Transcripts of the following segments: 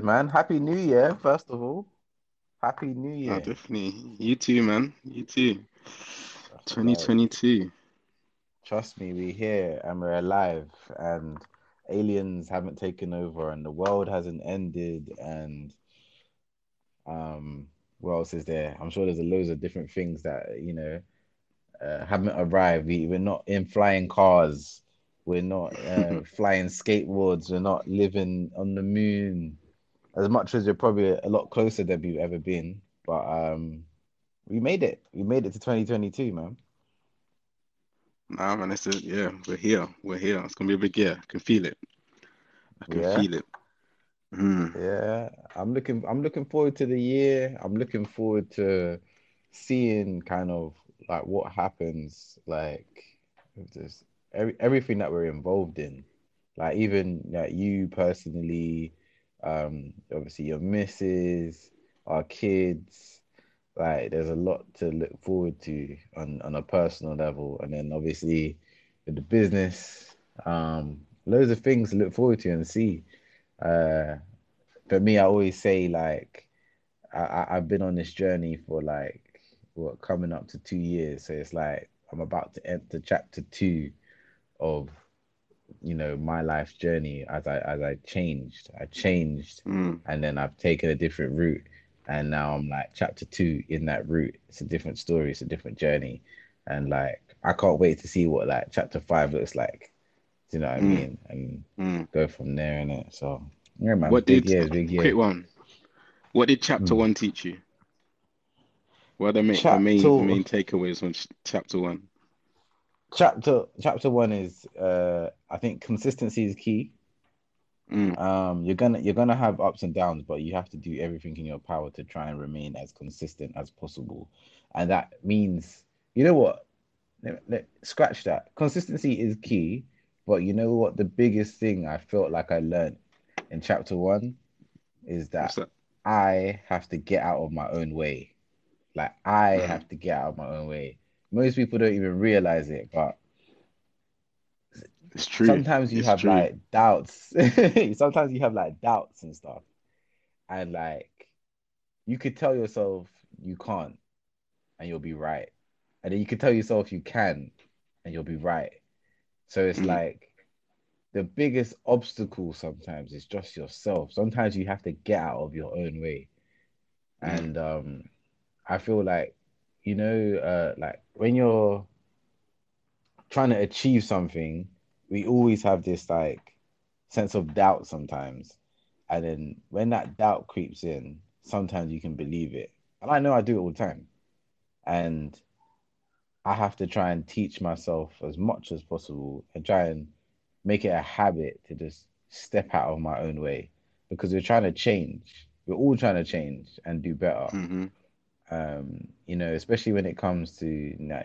Let's get started, man. Happy New Year, first of all. Happy New Year. Oh, Year. definitely. You too, man. You too. That's right. 2022. Trust me, we're here and we're alive, and aliens haven't taken over, and the world hasn't ended, and um, what else is there? I'm sure there's a loads of different things that you know uh, haven't arrived. We, we're not in flying cars. We're not uh, flying skateboards. We're not living on the moon. As much as you're probably a lot closer than we've ever been, but um, we made it. We made it to 2022, man. Nah, man, it's a, yeah, we're here. We're here. It's gonna be a big year. I can feel it. I can Yeah. feel it. Mm. Yeah, I'm looking I'm looking forward to the year. I'm looking forward to seeing kind of like what happens like with this every everything that we're involved in. Like even like you personally, um, obviously your missus, our kids, like there's a lot to look forward to on on a personal level. And then obviously the business, um, loads of things to look forward to and see. Uh, for me, I always say like I I've been on this journey for like what coming up to two years. So it's like I'm about to enter chapter two of you know my life's journey as I as I changed. I changed Mm. and then I've taken a different route. And now I'm like chapter two in that route. It's a different story, it's a different journey. And like I can't wait to see what like chapter five looks like. Do you know what I Mm. mean? And Mm. go from there in it. So yeah, man, What big did years, big quick one? What did chapter Mm. one teach you? What are the main the main the main takeaways from ch- chapter one? Chapter chapter one is uh I think consistency is key. Mm. Um you're gonna you're gonna have ups and downs, but you have to do everything in your power to try and remain as consistent as possible. And that means you know what? Let, let- scratch that. Consistency is key, but you know what the biggest thing I felt like I learned in chapter one is that that? I have to get out of my own way. Like I Mm. have to get out of my own way. Most people don't even realize it, but It's true. sometimes you It's have true. like doubts. Sometimes you have like doubts and stuff. And like you could tell yourself you can't and you'll be right. And then you could tell yourself you can and you'll be right. So it's Mm. like the biggest obstacle sometimes is just yourself. Sometimes you have to get out of your own way. Mm. And um I feel like, you know, uh like when you're trying to achieve something, we always have this like sense of doubt sometimes. And then when that doubt creeps in, sometimes you can believe it. And I know I do it all the time. And I have to try and teach myself as much as possible and try and make it a habit to just step out of my own way because we're trying to change. We're all trying to change and do better. hmm Um, you know, especially when it comes to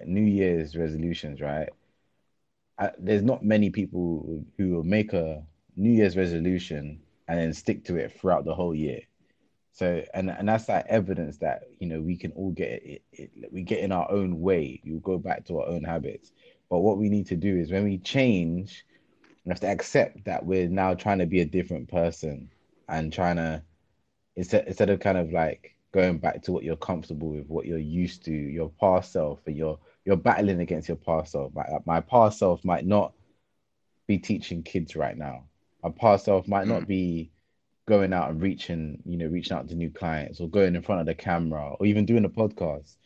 New Year's resolutions, right? I, there's not many people who will make a New Year's resolution and then stick to it throughout the whole year. So, and and that's that evidence that you know we can all get it, it, we get in our own way. You go back to our own habits. But what we need to do is when we change, we have to accept that we're now trying to be a different person and trying to instead instead of kind of like going back to what you're comfortable with, what you're used to, your past self, and you're you're battling against your past self. My, my past self might not be teaching kids right now. My past self might not Mm. be going out and reaching, you know, reaching out to new clients or going in front of the camera or even doing a podcast.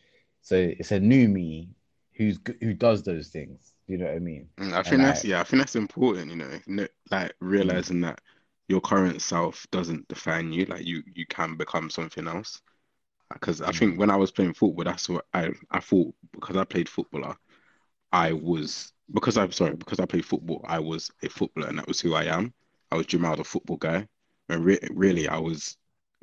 So it's a new me who's who does those things. You know what I mean? Mm, I And think that's like, yeah, I think that's important, you know, no- like mm, realizing that your current self doesn't define you, like you you can become something else. Because I mm, think when I was playing football, that's what I I thought because I played footballer, I was because I'm sorry, because I played football, I was a footballer and that was who I am. I was Jamal the football guy. And re really I was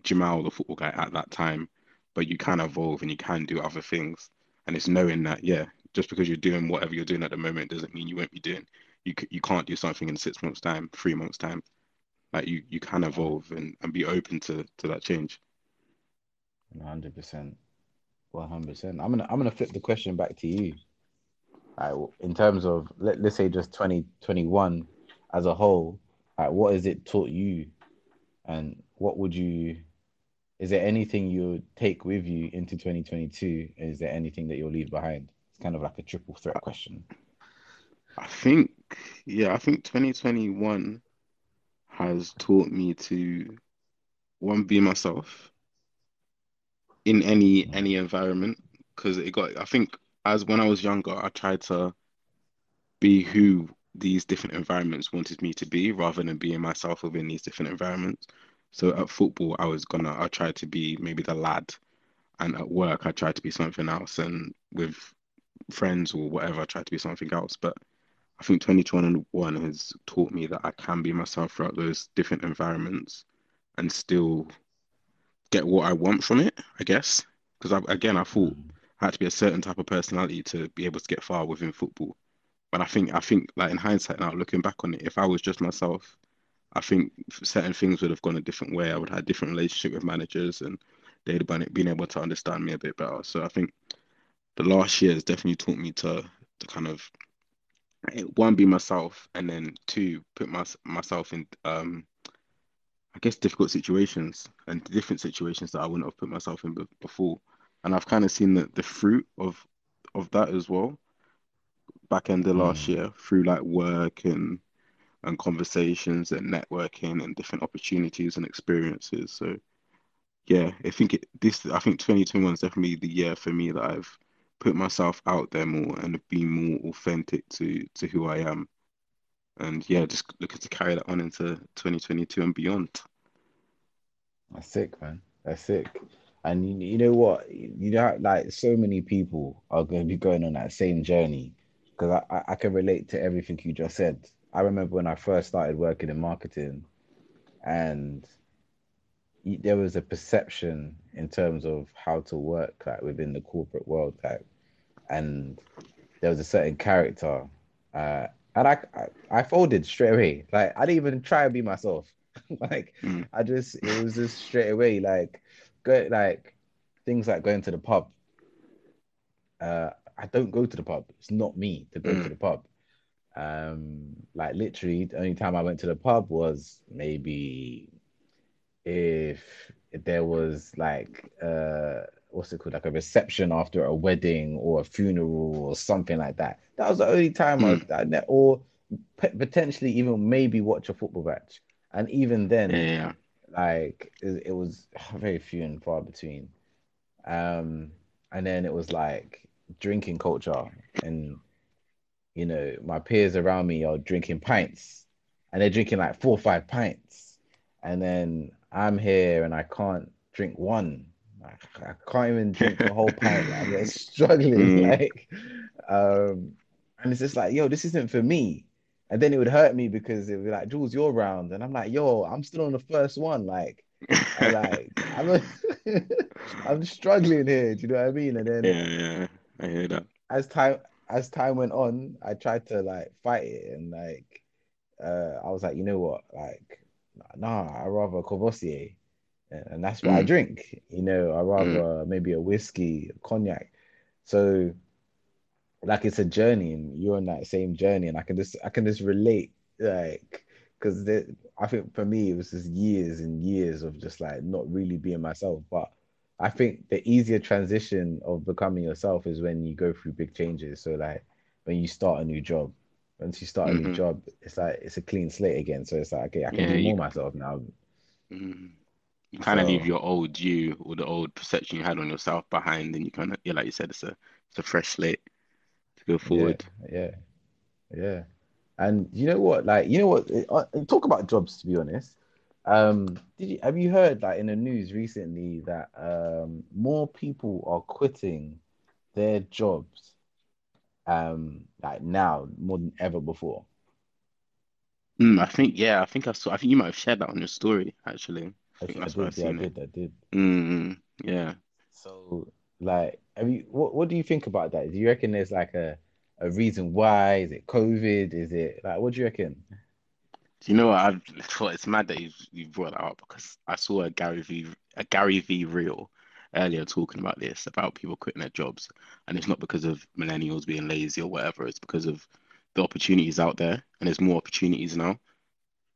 Jamal the football guy at that time, but you can evolve and you can do other things. And it's knowing that, yeah, just because you're doing whatever you're doing at the moment doesn't mean you won't be doing. You c- you can't do something in six months' time, three months' time. Like you you can evolve and, and be open to to that change. 100%. 100%. I'm gonna I'm gonna flip the question back to you. Like, in terms of let, let's say just 2021 as a whole, like, what has it taught you And what would you? Is there anything you take with you into 2022? Is there anything that you'll leave behind? It's kind of like a triple threat question. I think, yeah, I think 2021 has taught me to one be myself in any any environment because it got I think as when I was younger I tried to be who these different environments wanted me to be rather than being myself within these different environments. So at football I was gonna I tried to be maybe the lad and at work I tried to be something else and with friends or whatever I tried to be something else. But I think 2021 has taught me that I can be myself throughout those different environments and still get what I want from it, I guess. Because again, I thought Mm. I had to be a certain type of personality to be able to get far within football. But I think I think like in hindsight now, looking back on it, if I was just myself, I think certain things would have gone a different way. I would have had a different relationship with managers and they'd have been, able to understand me a bit better. So I think the last year has definitely taught me to to kind of eh, one be myself and then two put my, myself in um I guess difficult situations and different situations that I wouldn't have put myself in before. And I've kind of seen the, the fruit of of that as well back end of last Mm. year through like work and and conversations and networking and different opportunities and experiences. So yeah, I think it this I think 2021 is definitely the year for me that I've put myself out there more and been more authentic to to who I am. And yeah, just looking to carry that on into 2022 and beyond. That's sick, man. That's sick. And you, you know what? You know, like so many people are going to be going on that same journey because I, I, I can relate to everything you just said. I remember when I first started working in marketing and there was a perception in terms of how to work like within the corporate world, like, and there was a certain character, uh, and I, I I folded straight away. Like I didn't even try to be myself. like Mm, I just it was just straight away. Like go like things like going to the pub. Uh, I don't go to the pub. It's not me to go to mm, the pub. Um, like literally, the only time I went to the pub was maybe if there was like uh what's it called like a reception after a wedding or a funeral or something like that. That was the only time I, mm. I ne- or p- potentially even maybe watch a football match. And even then yeah, like it, it was very few and far between. Um and then it was like drinking culture and you know my peers around me are drinking pints and they're drinking like four or five pints. And then I'm here and I can't drink one. Like, I can't even drink a whole pint. Like, I'm struggling. Mm. Like, um, and it's just like, yo, this isn't for me. And then it would hurt me because it would be like, Jules, you're round, and I'm like, yo, I'm still on the first one. Like, I like, I'm, I'm struggling here. Do you know what I mean? And then Yeah, yeah, I hear that. as time as time went on, I tried to like fight it, and like, uh, I was like, you know what, like, nah, I rather Courvoisier and that's what I Mm, drink. You know, I mm, rather maybe a whiskey, a cognac. So like it's a journey, and you're on that same journey, and I can just I can just relate, like, because I think for me it was just years and years of just like not really being myself. But I think the easier transition of becoming yourself is when you go through big changes. So like when you start a new job. Once you start a new hmm job, it's like it's a clean slate again. So it's like, okay, I can Yeah, you more myself now. mm, you kind of leave your old you or the old perception you had on yourself behind, and you kind of, yeah, like you said, it's a it's a fresh slate to go forward. yeah, yeah. And you know what? Like, you know what? uh, uh, Talk about jobs, to be honest. Um, did you have you heard like in the news recently that um more people are quitting their jobs um like now more than ever before? Mm, I think, yeah, I think I saw. I think you might have shared that on your story, actually. I I that's I did, yeah, I did, I did. Mm, yeah. So like, have you what what do you think about that? Do you reckon there's like a a reason why? Is it COVID? Is it like what do you reckon? Do you know what? I've thought it's mad that you you brought that up because I saw a Gary V a Gary V reel earlier talking about this about people quitting their jobs, and it's not because of millennials being lazy or whatever. It's because of the opportunities out there, and there's more opportunities now.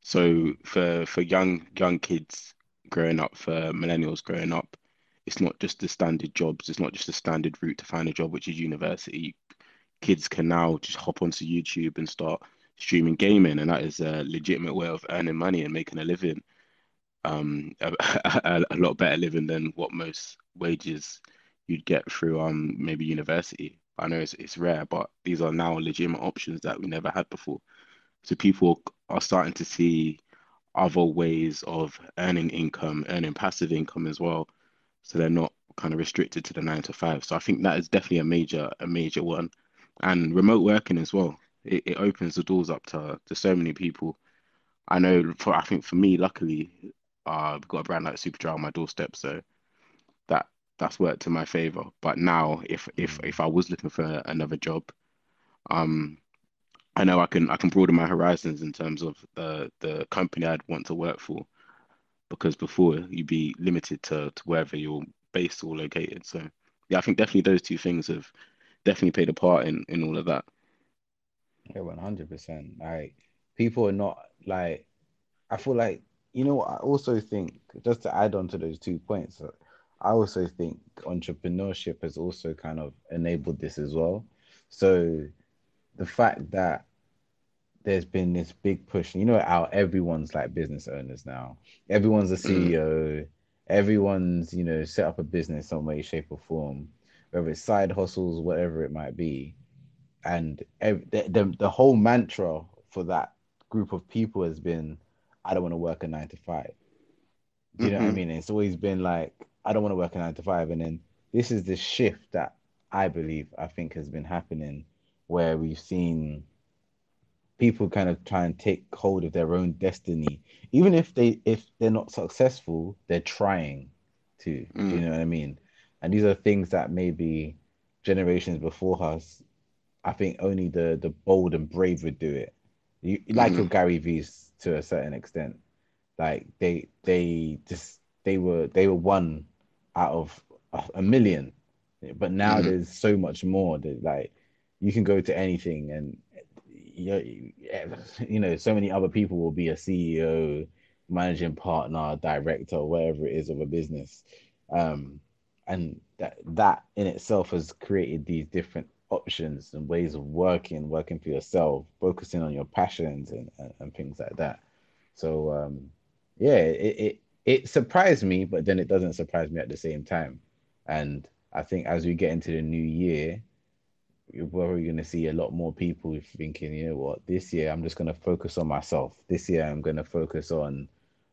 So for for young young kids growing up, for millennials growing up, it's not just the standard jobs. It's not just the standard route to find a job, which is university. Kids can now just hop onto YouTube and start streaming gaming, and that is a legitimate way of earning money and making a living. Um, a, a, lot better living than what most wages you'd get through um maybe university. I know it's it's rare, but these are now legitimate options that we never had before. So people are starting to see other ways of earning income, earning passive income as well. So they're not kind of restricted to the nine to five. So I think that is definitely a major a major one. And remote working as well. It, it opens the doors up to to so many people. I know for I think for me, luckily, uh, I've got a brand like Superdry on my doorstep, so that that's worked to my favor. But now, if if if I was looking for another job, um, I know I can I can broaden my horizons in terms of the the company I'd want to work for, because before you'd be limited to to wherever you're based or located. So yeah, I think definitely those two things have definitely played a part in in all of that. Yeah, one hundred percent. Like people are not like I feel like you know I also think just to add on to those two points, uh, I also think entrepreneurship has also kind of enabled this as well. So the fact that there's been this big push, you know how everyone's like business owners now. Everyone's a CEO, everyone's, you know, set up a business some way, shape, or form, whether it's side hustles, whatever it might be. And the, the, the whole mantra for that group of people has been, I don't want to work a nine to five. Do you know what I hmm mean? It's always been like, I don't want to work a nine to five. And then this is the shift that I believe, I think has been happening where we've seen people kind of try and take hold of their own destiny. Even if they if they're not successful, they're trying to. Do you mm know what I mean? And these are things that maybe generations before us, I think only the the bold and brave would do it. You like your mm Gary V's to a certain extent. Like they they just they were they were one out of a, a million, but now mm there's so much more that like you can go to anything and you you know so many other people will be a CEO, managing partner, director, whatever it is of a business, um, and that that in itself has created these different options and ways of working, working for yourself, focusing on your passions and and, and things like that. So um, yeah, it, it it surprised me, but then it doesn't surprise me at the same time. And I think as we get into the new year, you're probably going to see a lot more people thinking, you know what, this year I'm just going to focus on myself. This year I'm going to focus on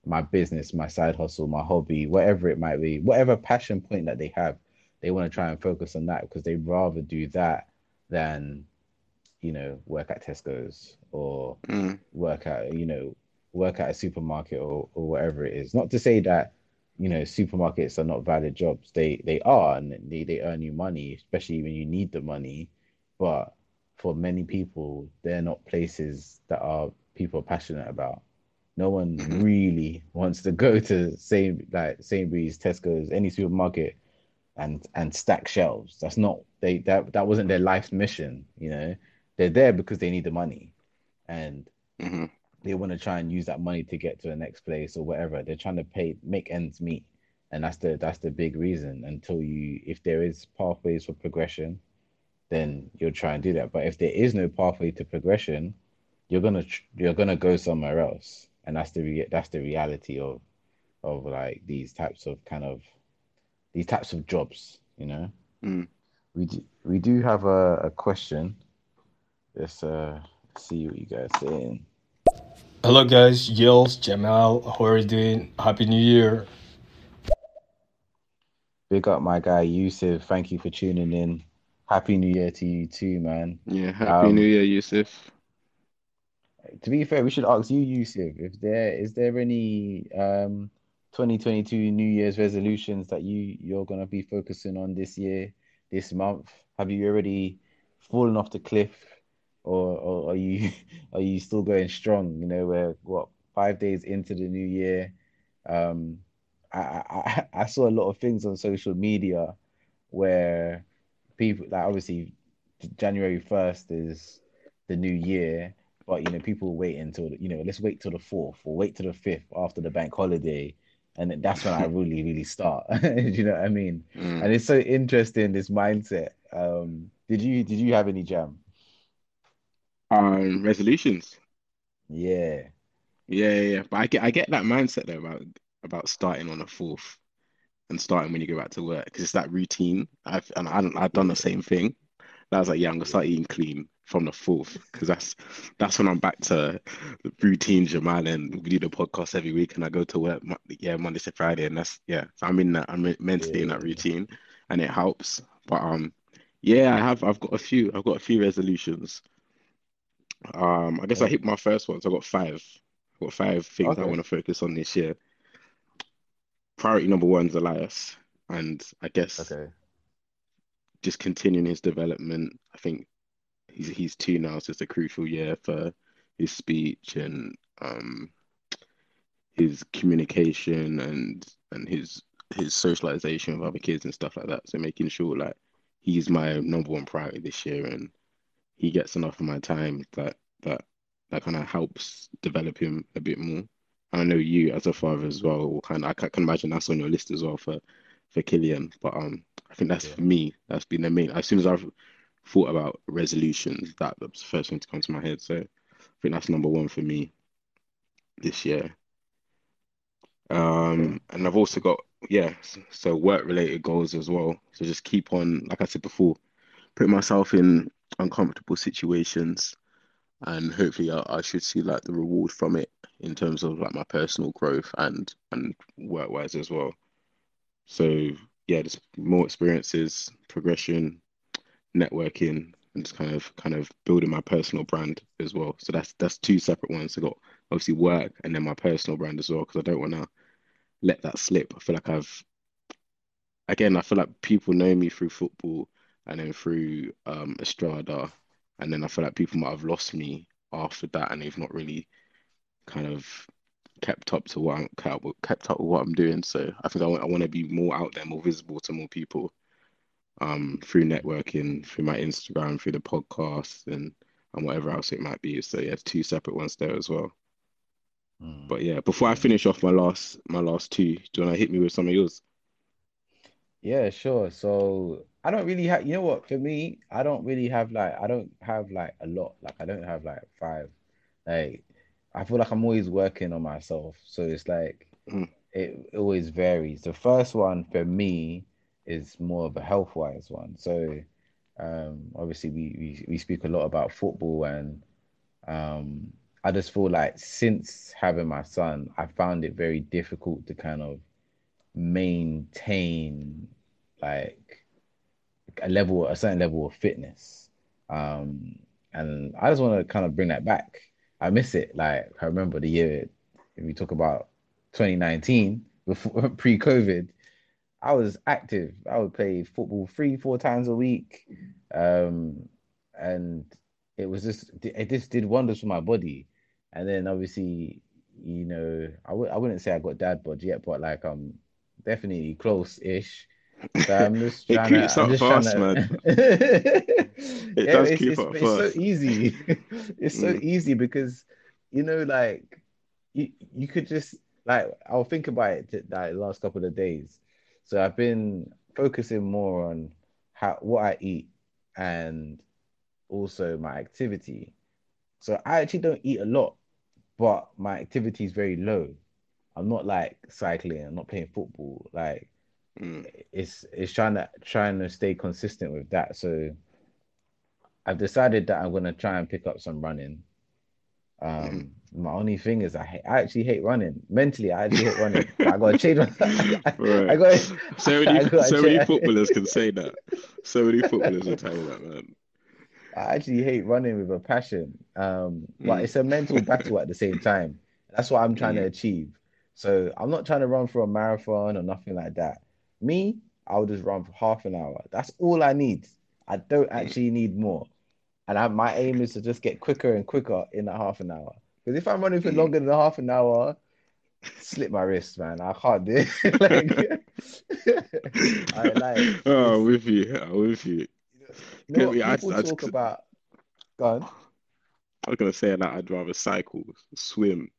my business, my side hustle, my hobby, whatever it might be, whatever passion point that they have, they want to try and focus on that because they'd rather do that than you know, work at Tesco's or mm work at, you know, work at a supermarket or, or whatever it is. Not to say that, you know, supermarkets are not valid jobs. They they are and they, they earn you money, especially when you need the money. But for many people, they're not places that are people are passionate about. No one really wants to go to same like Sainsbury's, Tesco's, any supermarket and and stack shelves. That's not they that that wasn't their life's mission, you know. They're there because they need the money and mm they want to try and use that money to get to the next place or whatever. They're trying to pay make ends meet. And that's the that's the big reason until you if there is pathways for progression, then you'll try and do that. But if there is no pathway to progression, you're gonna tr- you're gonna go somewhere else. And that's the rea- that's the reality of of like these types of kind of these types of jobs, you know. mm We do, we do have a, a question. Let's uh see what you guys are saying. Hello guys, Yils, Jamal, how are you doing? Happy New Year. Big up my guy Yusuf. Thank you for tuning in. Happy New Year to you too, man. Yeah, Happy New Um, Year, Yusuf. to be fair, we should ask you, Yusuf, if there is there any um 2022 New Year's resolutions that you you're gonna be focusing on this year, this month? Have you already fallen off the cliff, or, or are you are you still going strong? You know, we're what five days into the new year. Um, I, I I saw a lot of things on social media where people like obviously January 1st is the new year, but you know, people wait until you know, let's wait till the fourth or wait till the fifth after the bank holiday, and that's when I really, really start. you know what I mean? Mm. And it's so interesting this mindset. Um, did you did you have any jam? Um, resolutions. Yeah, Yeah, yeah, yeah. But I get I get that mindset though about about starting on a fourth and starting when you go back to work because it's that routine. I've and I I've done the same thing. And I was like, yeah, I'm gonna start eating clean from the fourth because that's that's when I'm back to the routine, Jamal, and we do the podcast every week, and I go to work, yeah, Monday to Friday, and that's yeah. So I'm in that. I'm meant to be in that routine, and it helps. But um, yeah, I have. I've got a few. I've got a few resolutions. Um, I guess I hit my first one, so I got five. I've got five things I want to focus on this year. Priority number one is Elias, and I guess okay. just continuing his development. I think he's he's two now, so it's a crucial year for his speech and um his communication and and his his socialization with other kids and stuff like that. So making sure like he's my number one priority this year and he gets enough of my time that that that kind of helps develop him a bit more. And I know you as a father as well kind of I can imagine that's on your list as well for for Killian. But um I think that's Yeah, for me, that's been the main as soon as I've thought about resolutions, that was the first thing to come to my head. So I think that's number one for me this year. Um, and I've also got, yeah, so work related goals as well. So just keep on, like I said before, put myself in uncomfortable situations and hopefully I, I should see like the reward from it in terms of like my personal growth and and work wise as well. So yeah, just more experiences, progression, networking, and just kind of kind of building my personal brand as well. So that's that's two separate ones. I got obviously work and then my personal brand as well because I don't want to let that slip. I feel like I've again, I feel like people know me through football and then through um Estrada, and then I feel like people might have lost me after that, and they've not really kind of kept up to what I'm kept, up with what I'm doing. So I think I want I want to be more out there, more visible to more people, um, through networking, through my Instagram, through the podcast, and and whatever else it might be. So yeah, two separate ones there as well. Mm, But yeah, before I finish off my last my last two, do you want to hit me with some of yours? Yeah, sure. So I don't really have, you know what, for me, I don't really have like, I don't have like a lot. Like, I don't have like five. Like, I feel like I'm always working on myself. So it's like, Mm, it, it always varies. The first one for me is more of a health wise one. So, um, obviously we, we we speak a lot about football and um, I just feel like since having my son, I found it very difficult to kind of maintain like a level, a certain level of fitness. Um, and I just want to kind of bring that back. I miss it. Like I remember the year if we talk about 2019 before pre-COVID, I was active. I would play football three, four times a week. Um, and it was just it just did wonders for my body. And then obviously, you know, I w I wouldn't say I got dad bod yet, but like I'm definitely close-ish. So. I'm just It trying to, creeps I'm up fast, to, man. It yeah, does it's creep it's up it's so easy. It's so Mm, easy because you know, like you you could just like I'll think about it th- like last couple of days. So I've been focusing more on how what I eat and also my activity. So I actually don't eat a lot, but my activity is very low. I'm not like cycling, I'm not playing football. Like mm, it's it's trying to trying to stay consistent with that. So I've decided that I'm gonna try and pick up some running. Um, my only thing is I hate, I actually hate running. Mentally, I actually hate running, I gotta change I Right. got So many gotta so many footballers can say that. So many footballers will tell you that, man. I actually hate running with a passion. Um, but Mm, it's a mental battle at the same time. That's what I'm trying to mm, achieve. So I'm not trying to run for a marathon or nothing like that. Me, I'll just run for half an hour. That's all I need. I don't actually need more. And I, my aim is to just get quicker and quicker in that half an hour. Because if I'm running for mm. longer than half an hour, slip my wrist, man. I can't do it. like, I like Oh, I'm with you. I'm with you. you know what me. I, people I, talk about. Go on. I was gonna say that I'd rather cycle, swim,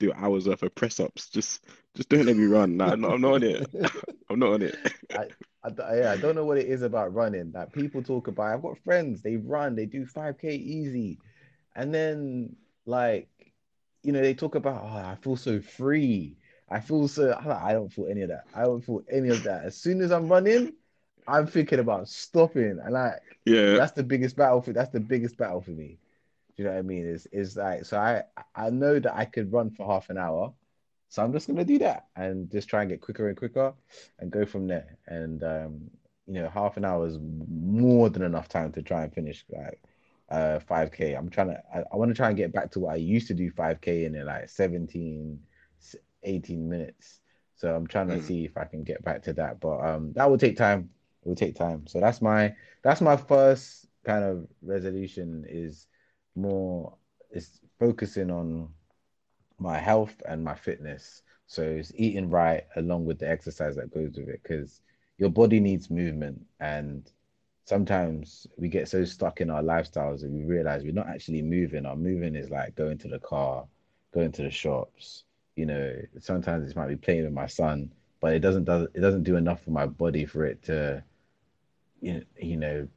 do hours worth of press ups. Just just don't let me run. Nah, I'm not, I'm not on it. I'm not on it. I, I, yeah, I don't know what it is about running. That people talk about. I've got friends. They run. They do 5k easy, and then like, you know, they talk about. Oh, I feel so free. I feel so. I don't feel any of that. I don't feel any of that. As soon as I'm running, I'm thinking about stopping, and like, Yeah. that's the biggest battle for. That's the biggest battle for me. You know what I mean? Is is like so I I know that I could run for half an hour, so I'm just gonna do that and just try and get quicker and quicker, and go from there. And um, you know, half an hour is more than enough time to try and finish like uh 5k. I'm trying to I, I want to try and get back to what I used to do 5k in like 17, 18 minutes. So I'm trying to Mm. see if I can get back to that, but um, that will take time. It will take time. So that's my that's my first kind of resolution is more is focusing on my health and my fitness. So it's eating right along with the exercise that goes with it because your body needs movement and sometimes we get so stuck in our lifestyles that we realize we're not actually moving. Our moving is like going to the car, going to the shops. You know, sometimes it might be playing with my son, but it doesn't does it doesn't do enough for my body for it to you you know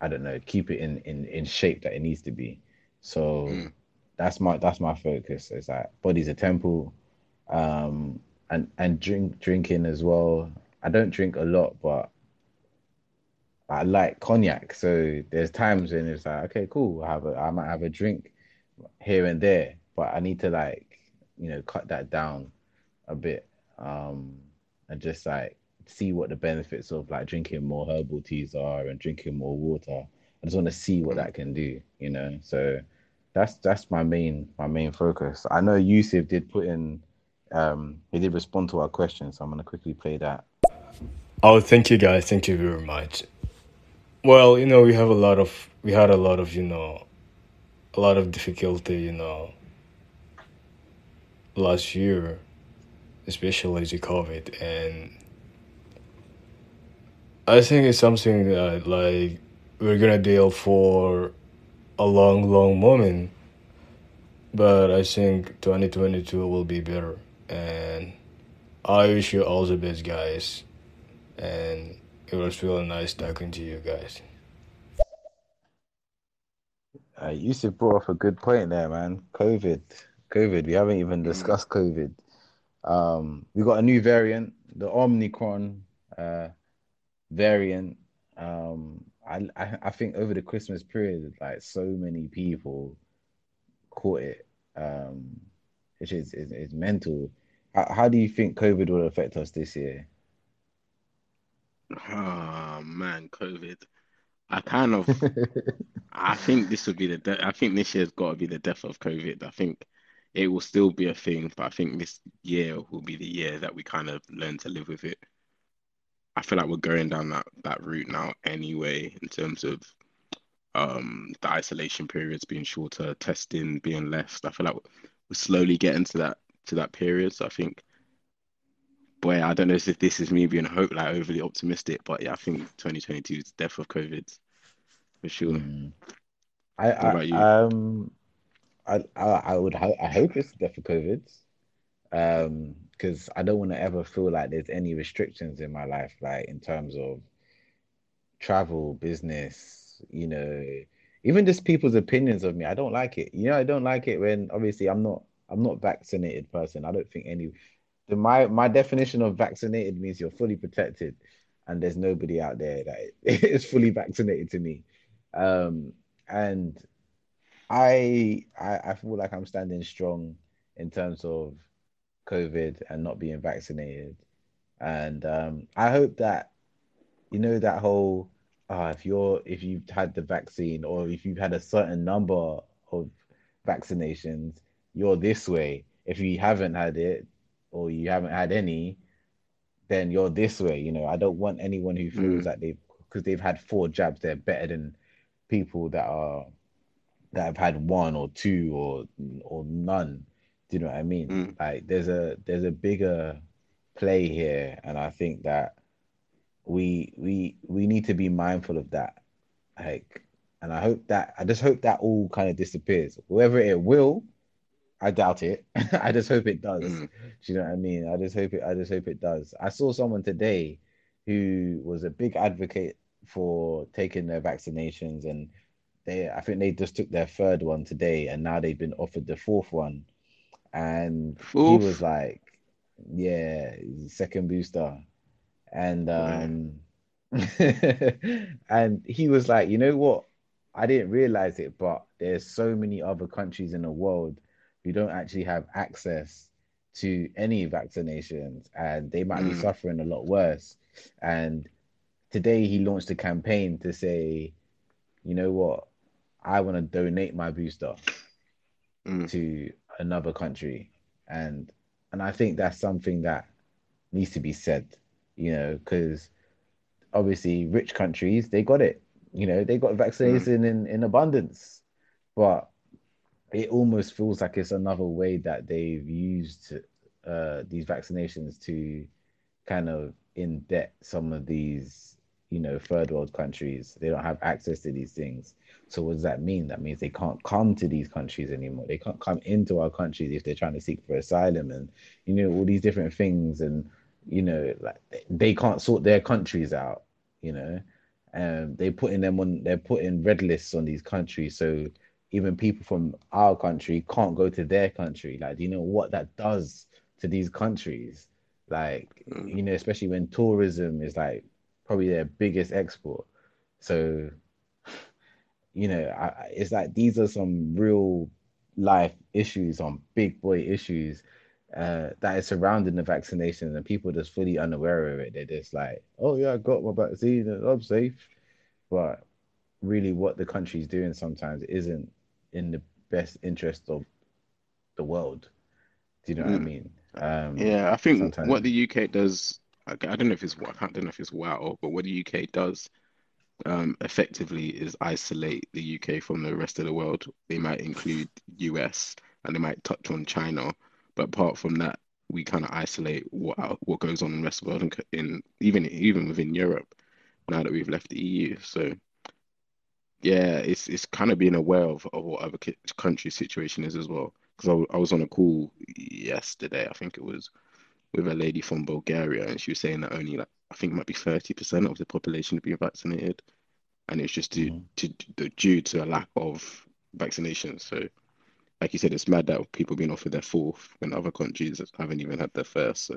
I don't know, keep it in in in shape that it needs to be. So Mm. that's my that's my focus. Is that body's a temple, um, and and drink drinking as well. I don't drink a lot, but I like cognac. So there's times when it's like, okay, cool. I have a I might have a drink here and there, but I need to like you know cut that down a bit, um, and just like see what the benefits of like drinking more herbal teas are and drinking more water. I just want to see what that can do, you know. So that's that's my main my main focus. I know Yusuf did put in um he did respond to our question, so I'm gonna quickly play that. Oh, thank you guys. Thank you very much. Well, you know, we have a lot of we had a lot of, you know, a lot of difficulty, you know, last year, especially the COVID, and I think it's something that like we're gonna deal for a long, long moment. But I think 2022 will be better, and I wish you all the best, guys. And it was really nice talking to you guys. Uh, Yusuf brought up a good point there, man. COVID, COVID. We haven't even discussed COVID. Um, we got a new variant, the Omicron uh, variant. Um, I, I I think over the Christmas period, like so many people caught it, um, which is is, is mental. How, how do you think COVID will affect us this year? Ah man, COVID. I kind of I think this would be the de I think this year's got to be the death of COVID. I think it will still be a thing, but I think this year will be the year that we kind of learn to live with it. I feel like we're going down that that route now anyway, in terms of um the isolation periods being shorter, testing being less. I feel like we're slowly getting to that to that period. So I think, boy, I don't know if this is me being hope like overly optimistic, but yeah, I think 2022 is the death of COVID for sure. Mm. I, What about I you? um I I, I would ho I hope it's death of COVID. Um, because I don't want to ever feel like there's any restrictions in my life, like in terms of travel, business, you know, even just people's opinions of me. I don't like it. You know, I don't like it when obviously I'm not I'm not vaccinated person. I don't think any my my definition of vaccinated means you're fully protected and there's nobody out there that is fully vaccinated to me. Um, and I, I I feel like I'm standing strong in terms of COVID and not being vaccinated. And um, I hope that you know that whole uh, if you're if you've had the vaccine or if you've had a certain number of vaccinations, you're this way. If you haven't had it or you haven't had any, then you're this way. You know, I don't want anyone who feels Mm, that they've because they've had four jabs, they're better than people that are that have had one or two or or none. Do you know what I mean? mm, Like there's a there's a bigger play here, and I think that we we we need to be mindful of that. Like and I hope that I just hope that all kind of disappears. Whether it will, I doubt it. I just hope it does. Mm. Do you know what I mean? I just hope it. I just hope it does. I saw someone today who was a big advocate for taking their vaccinations, and they I think they just took their third one today, and now they've been offered the fourth one, and Fourth? he was like, "Yeah, second booster," and um, and he was like, "You know what? I didn't realize it, but there's so many other countries in the world who don't actually have access to any vaccinations, and they might be Mm. suffering a lot worse." And today he launched a campaign to say, "You know what? I want to donate my booster." Mm. to another country. And and i think that's something that needs to be said you know because obviously rich countries they got it. You know they got vaccination in in abundance. But it almost feels like it's another way that they've used uh these vaccinations to kind of in debt some of these you know third world countries they don't have access to these things. So what does that mean? That means they can't come to these countries anymore. They can't come into our countries if they're trying to seek for asylum and you know all these different things and you know like they can't sort their countries out you know. Um they're putting them on they're putting red lists on these countries. So even people from our country can't go to their country. Like do you know what that does to these countries? Like Mm. you know especially when tourism is like probably their biggest export. So you know I, it's like these are some real life issues some big boy issues uh that is surrounding the vaccination and people just fully unaware of it. They're just like oh yeah i got my vaccine and i'm safe. But really what the country's doing sometimes isn't in the best interest of the world. Do you know what i Mm. mean? Um Yeah, I think sometimes what the UK does, I I don't know if it's I don't know if it's wow, but what the UK does um, effectively is isolate the UK from the rest of the world. They might include US and they might touch on China, but apart from that, we kind of isolate what what goes on in the rest of the world, in, in even even within Europe. Now that we've left the EU, so yeah, it's it's kind of being aware of, of what other country situation is as well. Because I was on a call yesterday, I think it was with a lady from Bulgaria, and she was saying that only like I think it might be 30% of the population have been vaccinated, and it's just due Mhm. to, due to a lack of vaccinations. So, like you said, it's mad that people being offered their fourth when other countries haven't even had their first. So,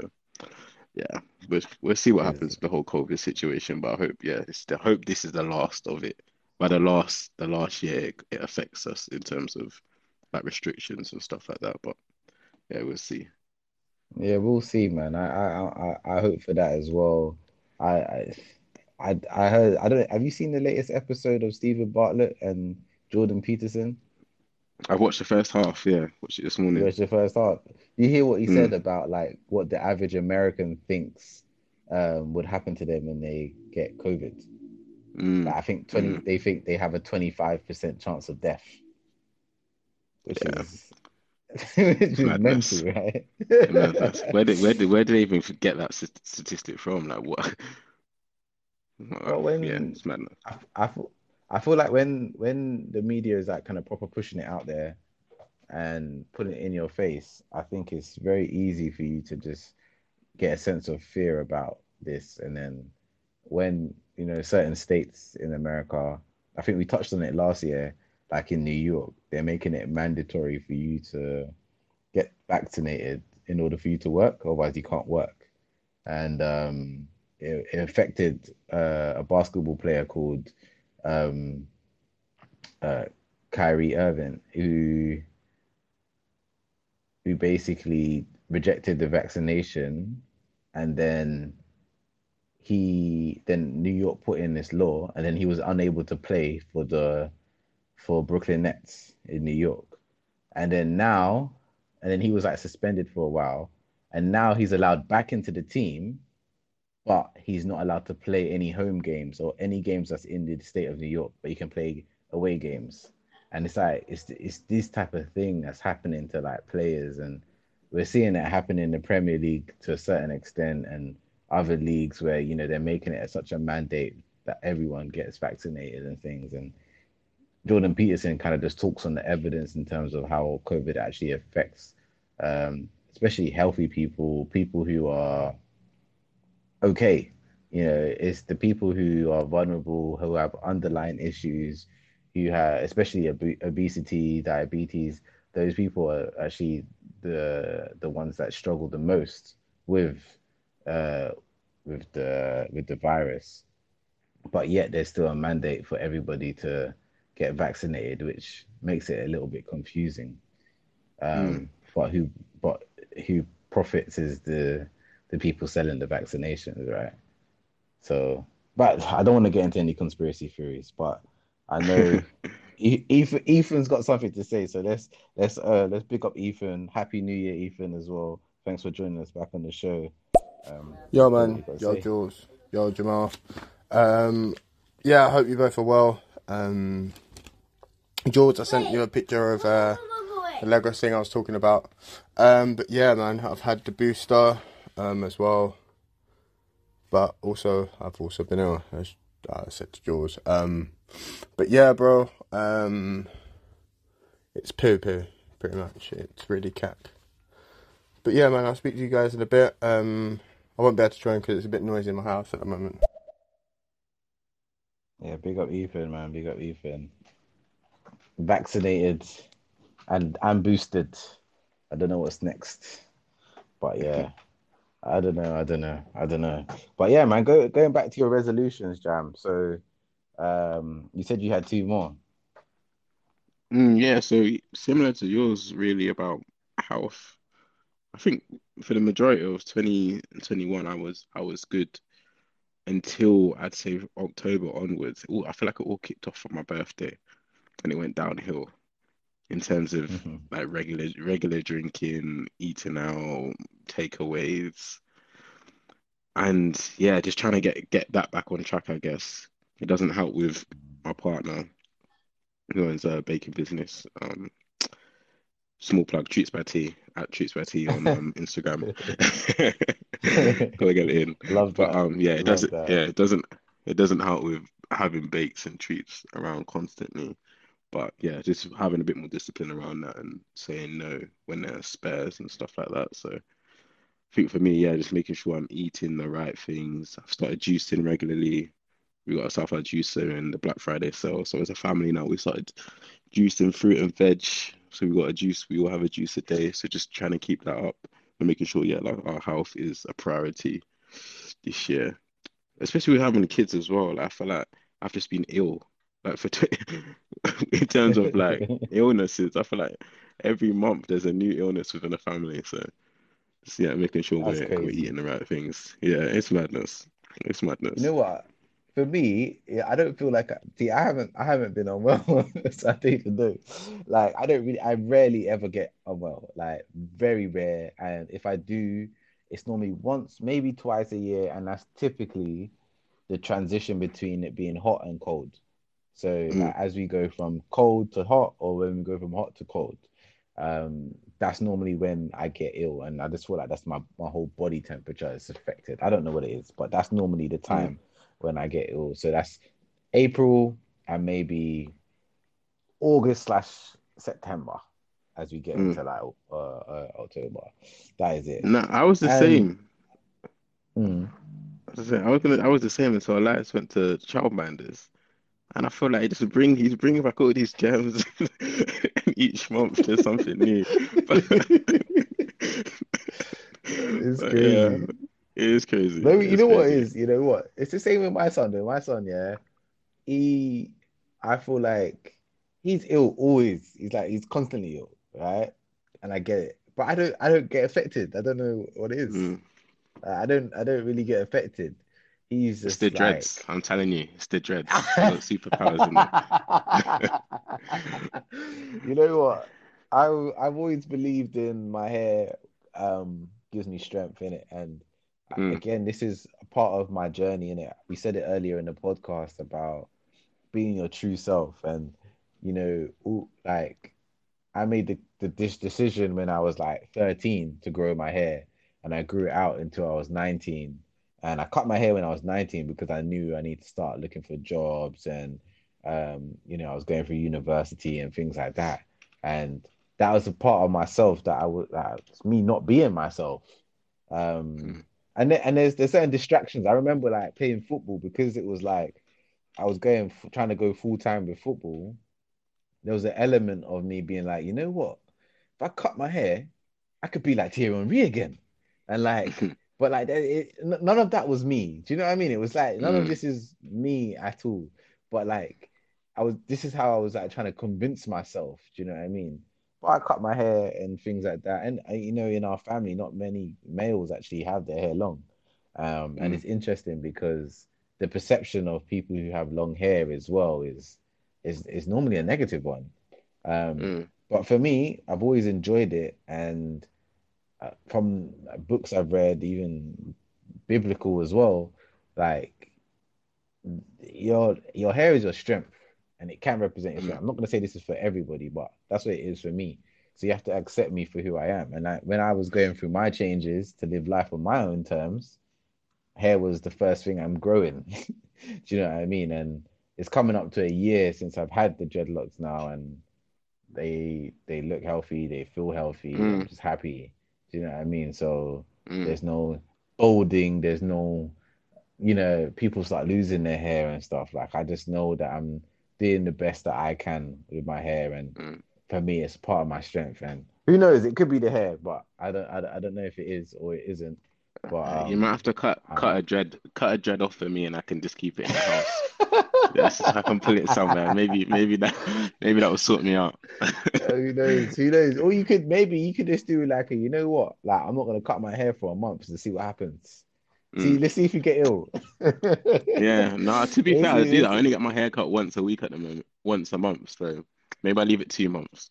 yeah, we'll we'll see what happens with the whole COVID situation. But I hope, yeah, it's I hope this is the last of it. By the last the last year, it, it affects us in terms of like restrictions and stuff like that. But yeah, we'll see. Yeah, we'll see, man. I I I, I hope for that as well. I, I I I heard I don't have you seen the latest episode of Steven Bartlett and Jordan Peterson? I watched the first half. Yeah, watched it this You morning. watched the first half. You hear what he Mm. said about like what the average American thinks um would happen to them when they get COVID. Mm. Like, I think 20 Mm. they think they have a 25% chance of death, which Yeah. is which is Madness. mental, right? Madness. Where did where did where did they even get that statistic from? Like what? Well, when yeah, it's madness. I, I feel I feel like when when the media is like kind of proper pushing it out there and putting it in your face, I think it's very easy for you to just get a sense of fear about this. And then when you know certain states in America, I think we touched on it last year, like in New York, they're making it mandatory for you to get vaccinated in order for you to work, otherwise you can't work. And um, it, it affected uh, a basketball player called um, uh, Kyrie Irving, who who basically rejected the vaccination, and then he then New York put in this law, and then he was unable to play for the for Brooklyn Nets in New York, and then now, and then he was like suspended for a while, and now he's allowed back into the team, but he's not allowed to play any home games or any games that's in the state of New York, but he can play away games. And it's like it's it's this type of thing that's happening to like players, and we're seeing it happen in the Premier League to a certain extent, and other leagues where you know they're making it such a mandate that everyone gets vaccinated and things, and Jordan Peterson kind of just talks on the evidence in terms of how COVID actually affects, um, especially healthy people, people who are okay. You know, it's the people who are vulnerable, who have underlying issues, who have, especially ob- obesity, diabetes. Those people are actually the the ones that struggle the most with uh, with the with the virus. But yet, there's still a mandate for everybody to get vaccinated, which makes it a little bit confusing. Um, mm. But who but who profits is the the people selling the vaccinations, right? So, but I don't want to get into any conspiracy theories, but I know Ethan Ethan's got something to say, so let's let's uh let's pick up Ethan. Happy New Year, Ethan, as well. Thanks for joining us back on the show. Um, yo, man. Yo, Jules. Yo, Jamal. Um, yeah, I hope you both are well. Um, George, I sent you a picture of uh, the Lego thing I was talking about. Um, but yeah, man, I've had the booster um, as well. But also, I've also been ill, as I said to George. Um, but yeah, bro, um, it's poo poo, pretty much. It's really cack. But yeah, man, I'll speak to you guys in a bit. Um, I won't be able to join because it's a bit noisy in my house at the moment. Yeah, big up Ethan, man. Big up Ethan. Vaccinated and and boosted. I don't know what's next, but yeah, I don't know. I don't know. I don't know. But yeah, man, go going back to your resolutions, Jam. So, um, you said you had two more. Mm, yeah, so similar to yours, really about health. I think for the majority of 2021, I was I was good until I'd say October onwards. Ooh, I feel like it all kicked off on my birthday, and it went downhill in terms of mm-hmm. like regular regular drinking, eating out, takeaways, and yeah, just trying to get get that back on track. I guess it doesn't help with my partner who owns a baking business. Um, small plug, Treats by T at Treats by T on um, Instagram. Gotta get it in. Love that. But um, yeah, it Love doesn't. That. Yeah, it doesn't. It doesn't help with having bakes and treats around constantly. But yeah, just having a bit more discipline around that and saying no when there's spares and stuff like that. So I think for me, yeah, just making sure I'm eating the right things. I've started juicing regularly. We got a Southside juicer in the Black Friday sale. So as a family now, we started juicing fruit and veg so we got a juice. We all have a juice a day. So just trying to keep that up and making sure, yeah, like our health is a priority this year. Especially with having kids as well. Like, I feel like I've just been ill. Like for in terms of like illnesses, I feel like every month there's a new illness within the family. So, so yeah, making sure we're, we're eating the right things. Yeah, it's madness. It's madness. You know what? for me, yeah, I don't feel like I, see, I haven't I haven't been unwell, so I don't even know. Like I don't really I rarely ever get unwell, like very rare. And if I do, it's normally once, maybe twice a year, and that's typically the transition between it being hot and cold. So mm. like, as we go from cold to hot, or when we go from hot to cold, um, that's normally when I get ill, and I just feel like that's my my whole body temperature is affected. I don't know what it is, but that's normally the mm. time. Mm when I get ill. So that's April and maybe August slash September as we get mm. into like uh, uh, October. That is it. No, I was the and, same. Mm. I was, I was gonna, I was the same until Elias went to childminders, and I feel like he just bring he's bringing back all these gems each month. There's something new. But, it's but, crazy. Yeah, it is crazy. No, you know crazy. what is? You know what? It's the same with my son. Though my son, yeah, he, I feel like he's ill always. He's like he's constantly ill, right? And I get it, but I don't. I don't get affected. I don't know what it is. Mm. I don't. I don't really get affected. He's it's the like... dreads. I'm telling you, it's the dreads. superpowers in you know what? I I've always believed in my hair um gives me strength in it and mm. again, this is a part of my journey in it. We said it earlier in the podcast about being your true self, and you know, like I made the, the this decision when I was like 13 to grow my hair, and I grew it out until I was 19. And I cut my hair when I was 19 because I knew I need to start looking for jobs and Um, you know, I was going through university and things like that, and that was a part of myself that I was that's me not being myself. Um, mm. and then, and there's there's certain distractions. I remember like playing football because it was like I was going trying to go full time with football. There was an element of me being like, you know what? If I cut my hair, I could be like Thierry Henry again, and like. but like it, none of that was me. Do you know what I mean? It was like none mm. of this is me at all. But like I was, this is how I was like trying to convince myself. Do you know what I mean? But I cut my hair and things like that. And uh, you know, in our family, not many males actually have their hair long. Um, and mm. it's interesting because the perception of people who have long hair as well is is is normally a negative one. Um, mm. But for me, I've always enjoyed it, and from books I've read, even biblical as well, like your your hair is your strength and it can represent yourself. I'm not going to say this is for everybody, but that's what it is for me. So you have to accept me for who I am. And I, when I was going through my changes to live life on my own terms, hair was the first thing I'm growing. Do you know what I mean? And it's coming up to a year since I've had the dreadlocks now, and they they look healthy, they feel healthy. Mm. I'm just happy. Do you know what I mean? So mm. there's no balding, there's no, you know, people start losing their hair and stuff. Like I just know that I'm doing the best that I can with my hair, and mm. for me, it's part of my strength. And who knows? It could be the hair, but I don't, I don't, I don't know if it is or it isn't. But um, you might have to cut um, cut a dread cut a dread off for me, and I can just keep it in the house. yes, I can pull it somewhere. Maybe maybe that maybe that will sort me out. who knows? Who knows? Or you could maybe you could just do like a you know what? Like I'm not gonna cut my hair for a month to see what happens. See, mm. let's see if you get ill. yeah, no. To be fair, I do that. I only get my hair cut once a week at the moment, once a month. So maybe I leave it two months.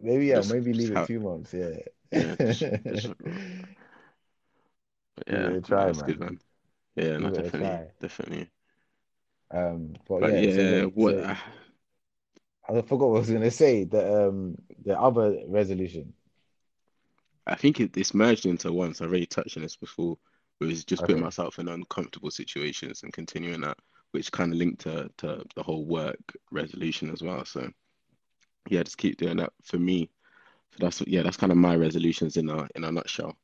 Maybe yeah, just, maybe leave it two months. Yeah. Yeah. Just, just... yeah, try, that's man. good, man. Yeah, no, definitely, definitely. Um, but, but yeah, yeah so, what? So, I forgot what I was gonna say. The um, the other resolution. I think it, it's merged into one. So I've already touched on this before It was just okay. putting myself in uncomfortable situations and continuing that, which kind of linked to, to the whole work resolution as well. So yeah, just keep doing that for me. So that's yeah, that's kind of my resolutions in a in a nutshell.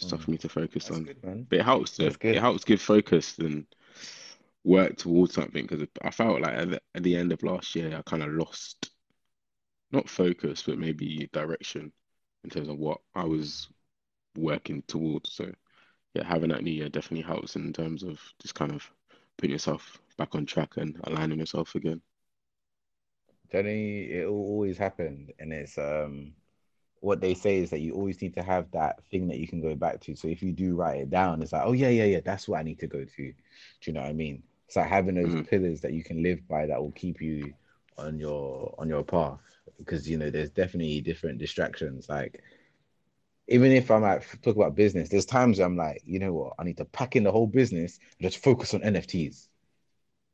Stuff mm. for me to focus that's on. Good, but it helps to, it helps give focus and work towards something because I felt like at the, at the end of last year I kind of lost not focus but maybe direction in terms of what I was working towards. So yeah, having that new year definitely helps in terms of just kind of putting yourself back on track and aligning yourself again. Jenny, it will always happen, and it's um, what they say is that you always need to have that thing that you can go back to. So if you do write it down, it's like, oh yeah, yeah, yeah, that's what I need to go to. Do you know what I mean? It's like having those mm-hmm. pillars that you can live by that will keep you on your on your path because you know there's definitely different distractions like even if I'm like talk about business, there's times I'm like, you know what, I need to pack in the whole business and just focus on NFTs.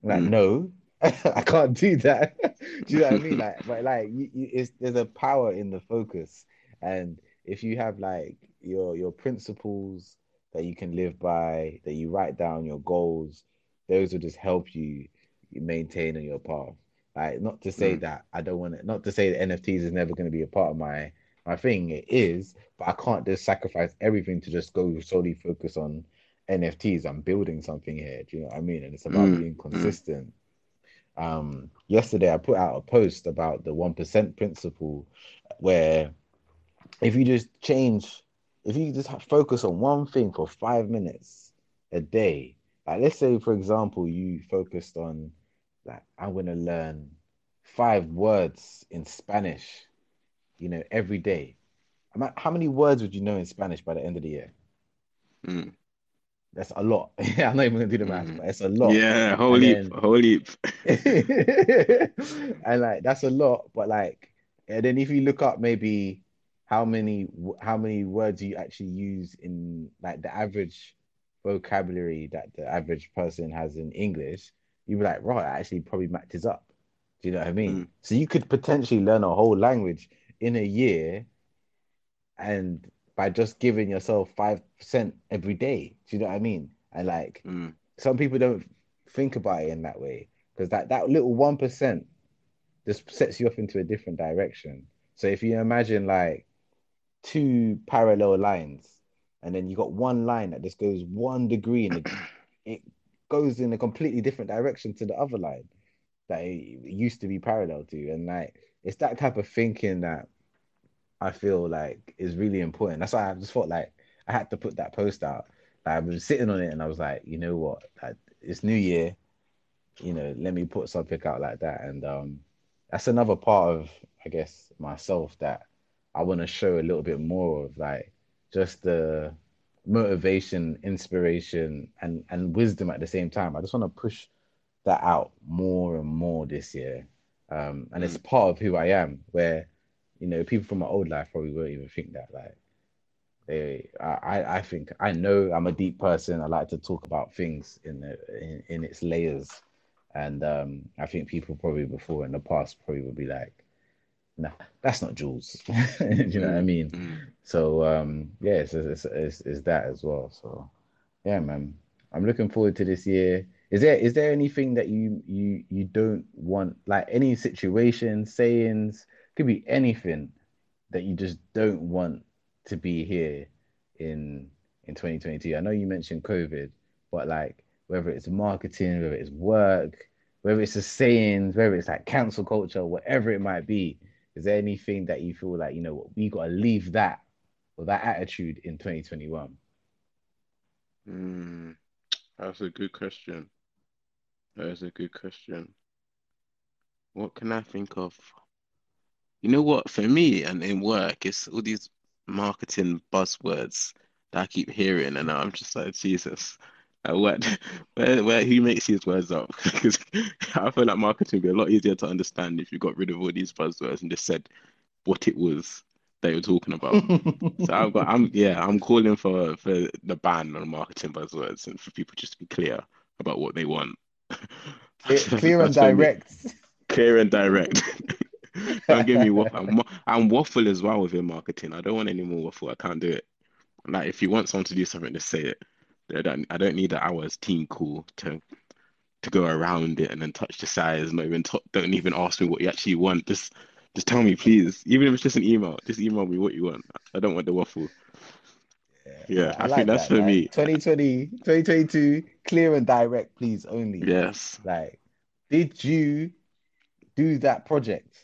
I'm like, mm. no, I can't do that. do you know what I mean? Like, but like, you, you, it's there's a power in the focus, and if you have like your your principles that you can live by, that you write down your goals, those will just help you maintain on your path. Like, not to say mm. that I don't want it, not to say that NFTs is never going to be a part of my my thing. It is, but I can't just sacrifice everything to just go solely focus on NFTs. I'm building something here. Do you know what I mean? And it's about mm. being mm. consistent. Um, yesterday I put out a post about the one percent principle, where if you just change, if you just focus on one thing for five minutes a day, like let's say for example you focused on like I'm gonna learn five words in Spanish you know, every day. How many words would you know in Spanish by the end of the year? Mm. That's a lot. Yeah, I'm not even gonna do the math, mm. but it's a lot. Yeah, heap, whole heap. and like that's a lot, but like, and then if you look up maybe how many how many words do you actually use in like the average vocabulary that the average person has in English, you'd be like, right, actually probably matches up. Do you know what I mean? Mm. So you could potentially learn a whole language in a year and by just giving yourself 5% every day. Do you know what I mean? And like mm. some people don't think about it in that way. because that that little one percent just sets you off into a different direction. So if you imagine like two parallel lines, and then you got one line that just goes one degree and it, it goes in a completely different direction to the other line that it used to be parallel to, and like it's that type of thinking that I feel like is really important. That's why I just felt like I had to put that post out. Like I was sitting on it and I was like, you know what, like, it's New Year, you know, let me put something out like that, and um, that's another part of I guess myself that I want to show a little bit more of like just the motivation, inspiration, and and wisdom at the same time. I just want to push that out more and more this year, um, and mm. it's part of who I am. Where you know people from my old life probably won't even think that. Like they, I, I think I know I'm a deep person. I like to talk about things in the in, in its layers, and um, I think people probably before in the past probably would be like, no, that's not Jules. you know what I mm, mean? Mm. So um, yeah, it's, it's, it's, it's that as well. So yeah, man, I'm looking forward to this year. Is there is there anything that you you you don't want like any situation, sayings, could be anything that you just don't want to be here in in 2022? I know you mentioned COVID, but like whether it's marketing, whether it's work, whether it's the sayings, whether it's like cancel culture, whatever it might be, is there anything that you feel like you know we got to leave that or that attitude in 2021? Mm, that's a good question. That is a good question. What can I think of? You know what? For me and in work, it's all these marketing buzzwords that I keep hearing, and I'm just like, Jesus, what, where, where, who makes these words up? Because I feel like marketing would be a lot easier to understand if you got rid of all these buzzwords and just said what it was they were talking about. so I've got, I'm, yeah, I'm calling for for the ban on marketing buzzwords and for people just to be clear about what they want. Clear, clear and direct. Clear and direct. don't give me waffle. I'm, I'm waffle as well within marketing. I don't want any more waffle. I can't do it. Like if you want someone to do something, just say it. I don't, I don't need an hour's team call to to go around it and then touch the size. Not even t- don't even ask me what you actually want. Just just tell me, please. Even if it's just an email, just email me what you want. I don't want the waffle. Yeah, yeah I, I like think that's that, for me. 2020, 2022, clear and direct, please only. Yes. Like, did you do that project?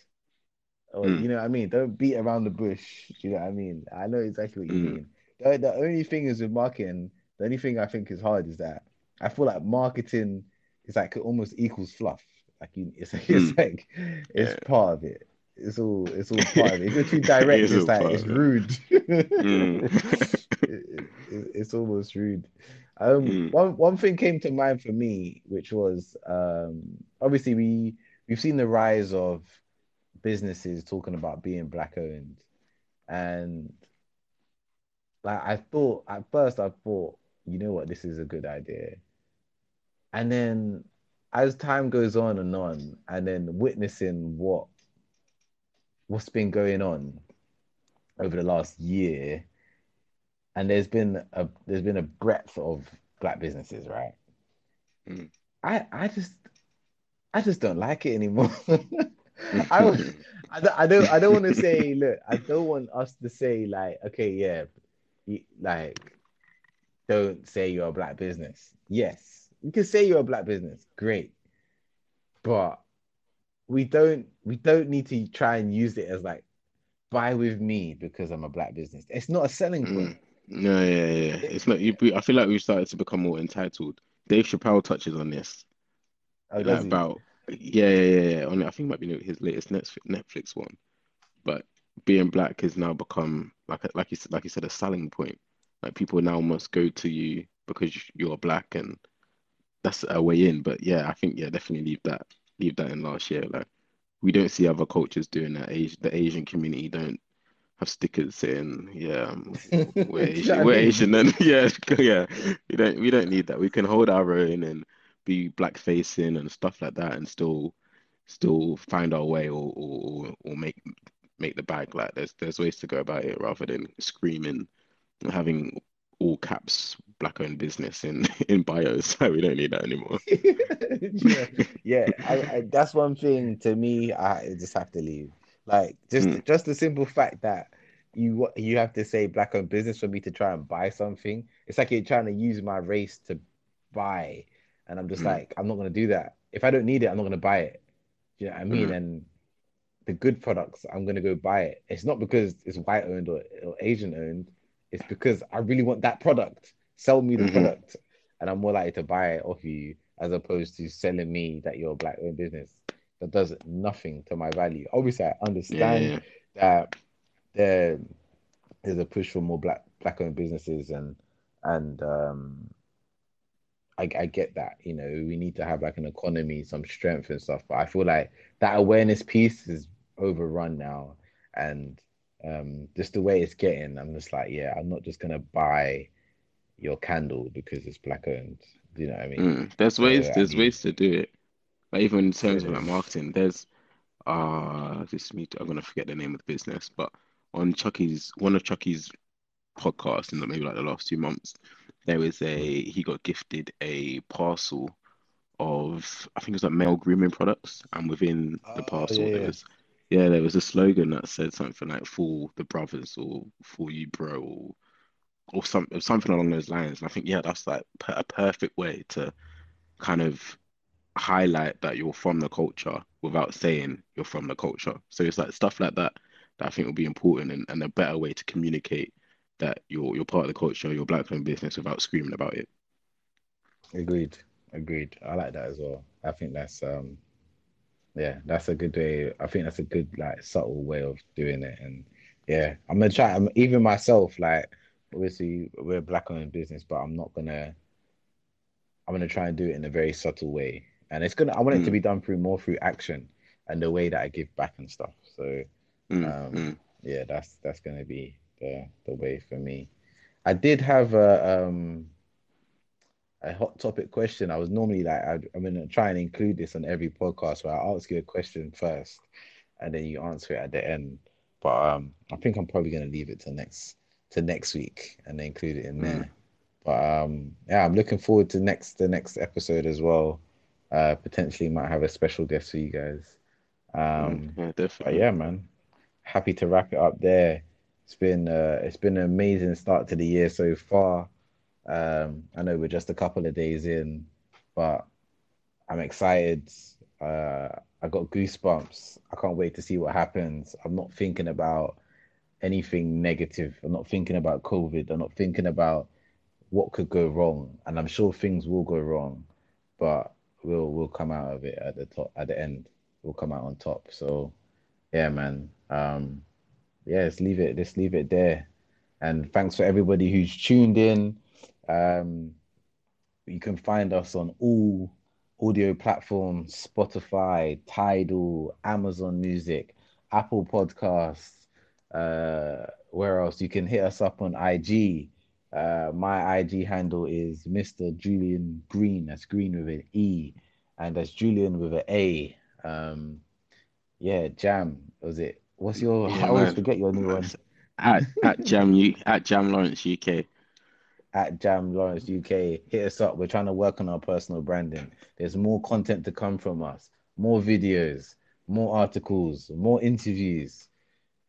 Or mm. you know what I mean? Don't beat around the bush. You know what I mean? I know exactly what you mm. mean. The, the only thing is with marketing the only thing I think is hard is that I feel like marketing is like almost equals fluff. Like you, it's, it's mm. like it's yeah. part of it. It's all it's all part of it. If you're too direct, it it's like it's rude. mm. it, it, it's almost rude. Um, mm. one one thing came to mind for me, which was um, obviously we we've seen the rise of businesses talking about being black owned, and like I thought at first, I thought you know what, this is a good idea. And then as time goes on and on, and then witnessing what what's been going on over the last year, and there's been a there's been a breadth of black businesses, right? Mm. I I just I just don't like it anymore. I, I, I don't I don't want to say look I don't want us to say like okay yeah like don't say you're a black business. Yes, you can say you're a black business. Great. But we don't we don't need to try and use it as like buy with me because I'm a black business. It's not a selling point. Mm. No, yeah, yeah. It's not. You, I feel like we've started to become more entitled. Dave Chappelle touches on this. Oh, like about yeah, yeah, yeah, yeah. On I think it might be his latest Netflix Netflix one. But being black has now become like like you said, like you said, a selling point. Like people now must go to you because you're black, and that's a way in. But yeah, I think yeah, definitely leave that leave that in last year. Like we don't see other cultures doing that. Asian, the Asian community don't have stickers saying yeah um, we're Asian, we're Asian, and yeah, yeah, we don't we don't need that. We can hold our own and be black facing and stuff like that, and still still find our way or or, or make make the bag. Like there's there's ways to go about it rather than screaming having all caps black owned business in in bios, so we don't need that anymore. yeah, yeah. I, I, that's one thing to me. I just have to leave. Like just mm. just the simple fact that you you have to say black owned business for me to try and buy something. It's like you're trying to use my race to buy, and I'm just mm. like I'm not gonna do that. If I don't need it, I'm not gonna buy it. Do you know what I mean? Mm. And the good products, I'm gonna go buy it. It's not because it's white owned or, or Asian owned. It's because I really want that product. Sell me the mm-hmm. product, and I'm more likely to buy it off you as opposed to selling me that you're a black owned business. That does nothing to my value. Obviously, I understand yeah, that there there's a push for more black black owned businesses and and um I, I get that you know we need to have like an economy some strength and stuff but i feel like that awareness piece is overrun now and um just the way it's getting i'm just like yeah i'm not just gonna buy your candle because it's black owned. Do you know what i mean? Mm, there's ways so, there's I mean, ways to do it. Like even in terms of like marketing there's uh this me i'm gonna forget the name of the business but on chucky's one of chucky's podcasts in the, maybe like the last two months there was a he got gifted a parcel of I think it was like male grooming products, and within the oh, parcel yeah, there was yeah there was a slogan that said something like "for the brothers" or "for you, bro," or or some, something along those lines. And I think yeah, that's like a perfect way to kind of highlight that you're from the culture without saying you're from the culture. So it's like stuff like that that I think will be important and, and a better way to communicate that you're you're part of the culture, you're black owned business without screaming about it. Agreed. Agreed. I like that as well. I think that's um yeah, that's a good way. I think that's a good like subtle way of doing it. And yeah, I'm gonna try I'm, even myself, like obviously we're black owned business, but I'm not gonna I'm gonna try and do it in a very subtle way. And it's gonna I want mm. it to mm. be done through more through action and the way that I give back and stuff. So mm. um mm. yeah, that's that's gonna be the the way for me. I did have a um a hot topic question. I was normally like I, am gonna try and include this on every podcast where I ask you a question first, and then you answer it at the end. But um, I think I'm probably gonna leave it to next to next week and include it in mm. there. But um, yeah, I'm looking forward to next the next episode as well. Uh, potentially might have a special guest for you guys. Um, yeah, definitely. yeah, man, happy to wrap it up there. It's been uh, it's been an amazing start to the year so far. Um, I know we're just a couple of days in, but I'm excited. Uh, I got goosebumps. I can't wait to see what happens. I'm not thinking about anything negative. I'm not thinking about COVID. I'm not thinking about what could go wrong. And I'm sure things will go wrong, but we'll we'll come out of it at the top at the end. We'll come out on top. So yeah, man. Um, yeah, let's leave it. Let's leave it there. And thanks for everybody who's tuned in. Um, you can find us on all audio platforms: Spotify, Tidal, Amazon Music, Apple Podcasts. Uh, where else? You can hit us up on IG. Uh, my IG handle is Mr. Julian Greene. That's Green with an E, and that's Julian with an A. Um, yeah, Jam was it? What's your? Yeah, I always man. forget your new one. At at Jam U at Jam Lawrence UK. At Jam Lawrence UK, hit us up. We're trying to work on our personal branding. There's more content to come from us. More videos, more articles, more interviews.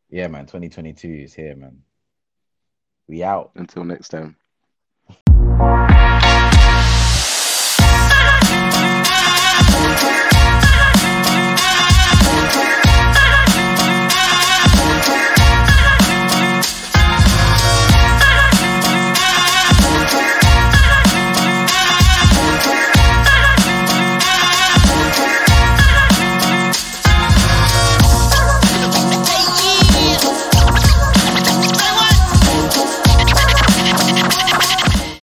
Yeah, man. 2022 is here, man. We out. Until next time.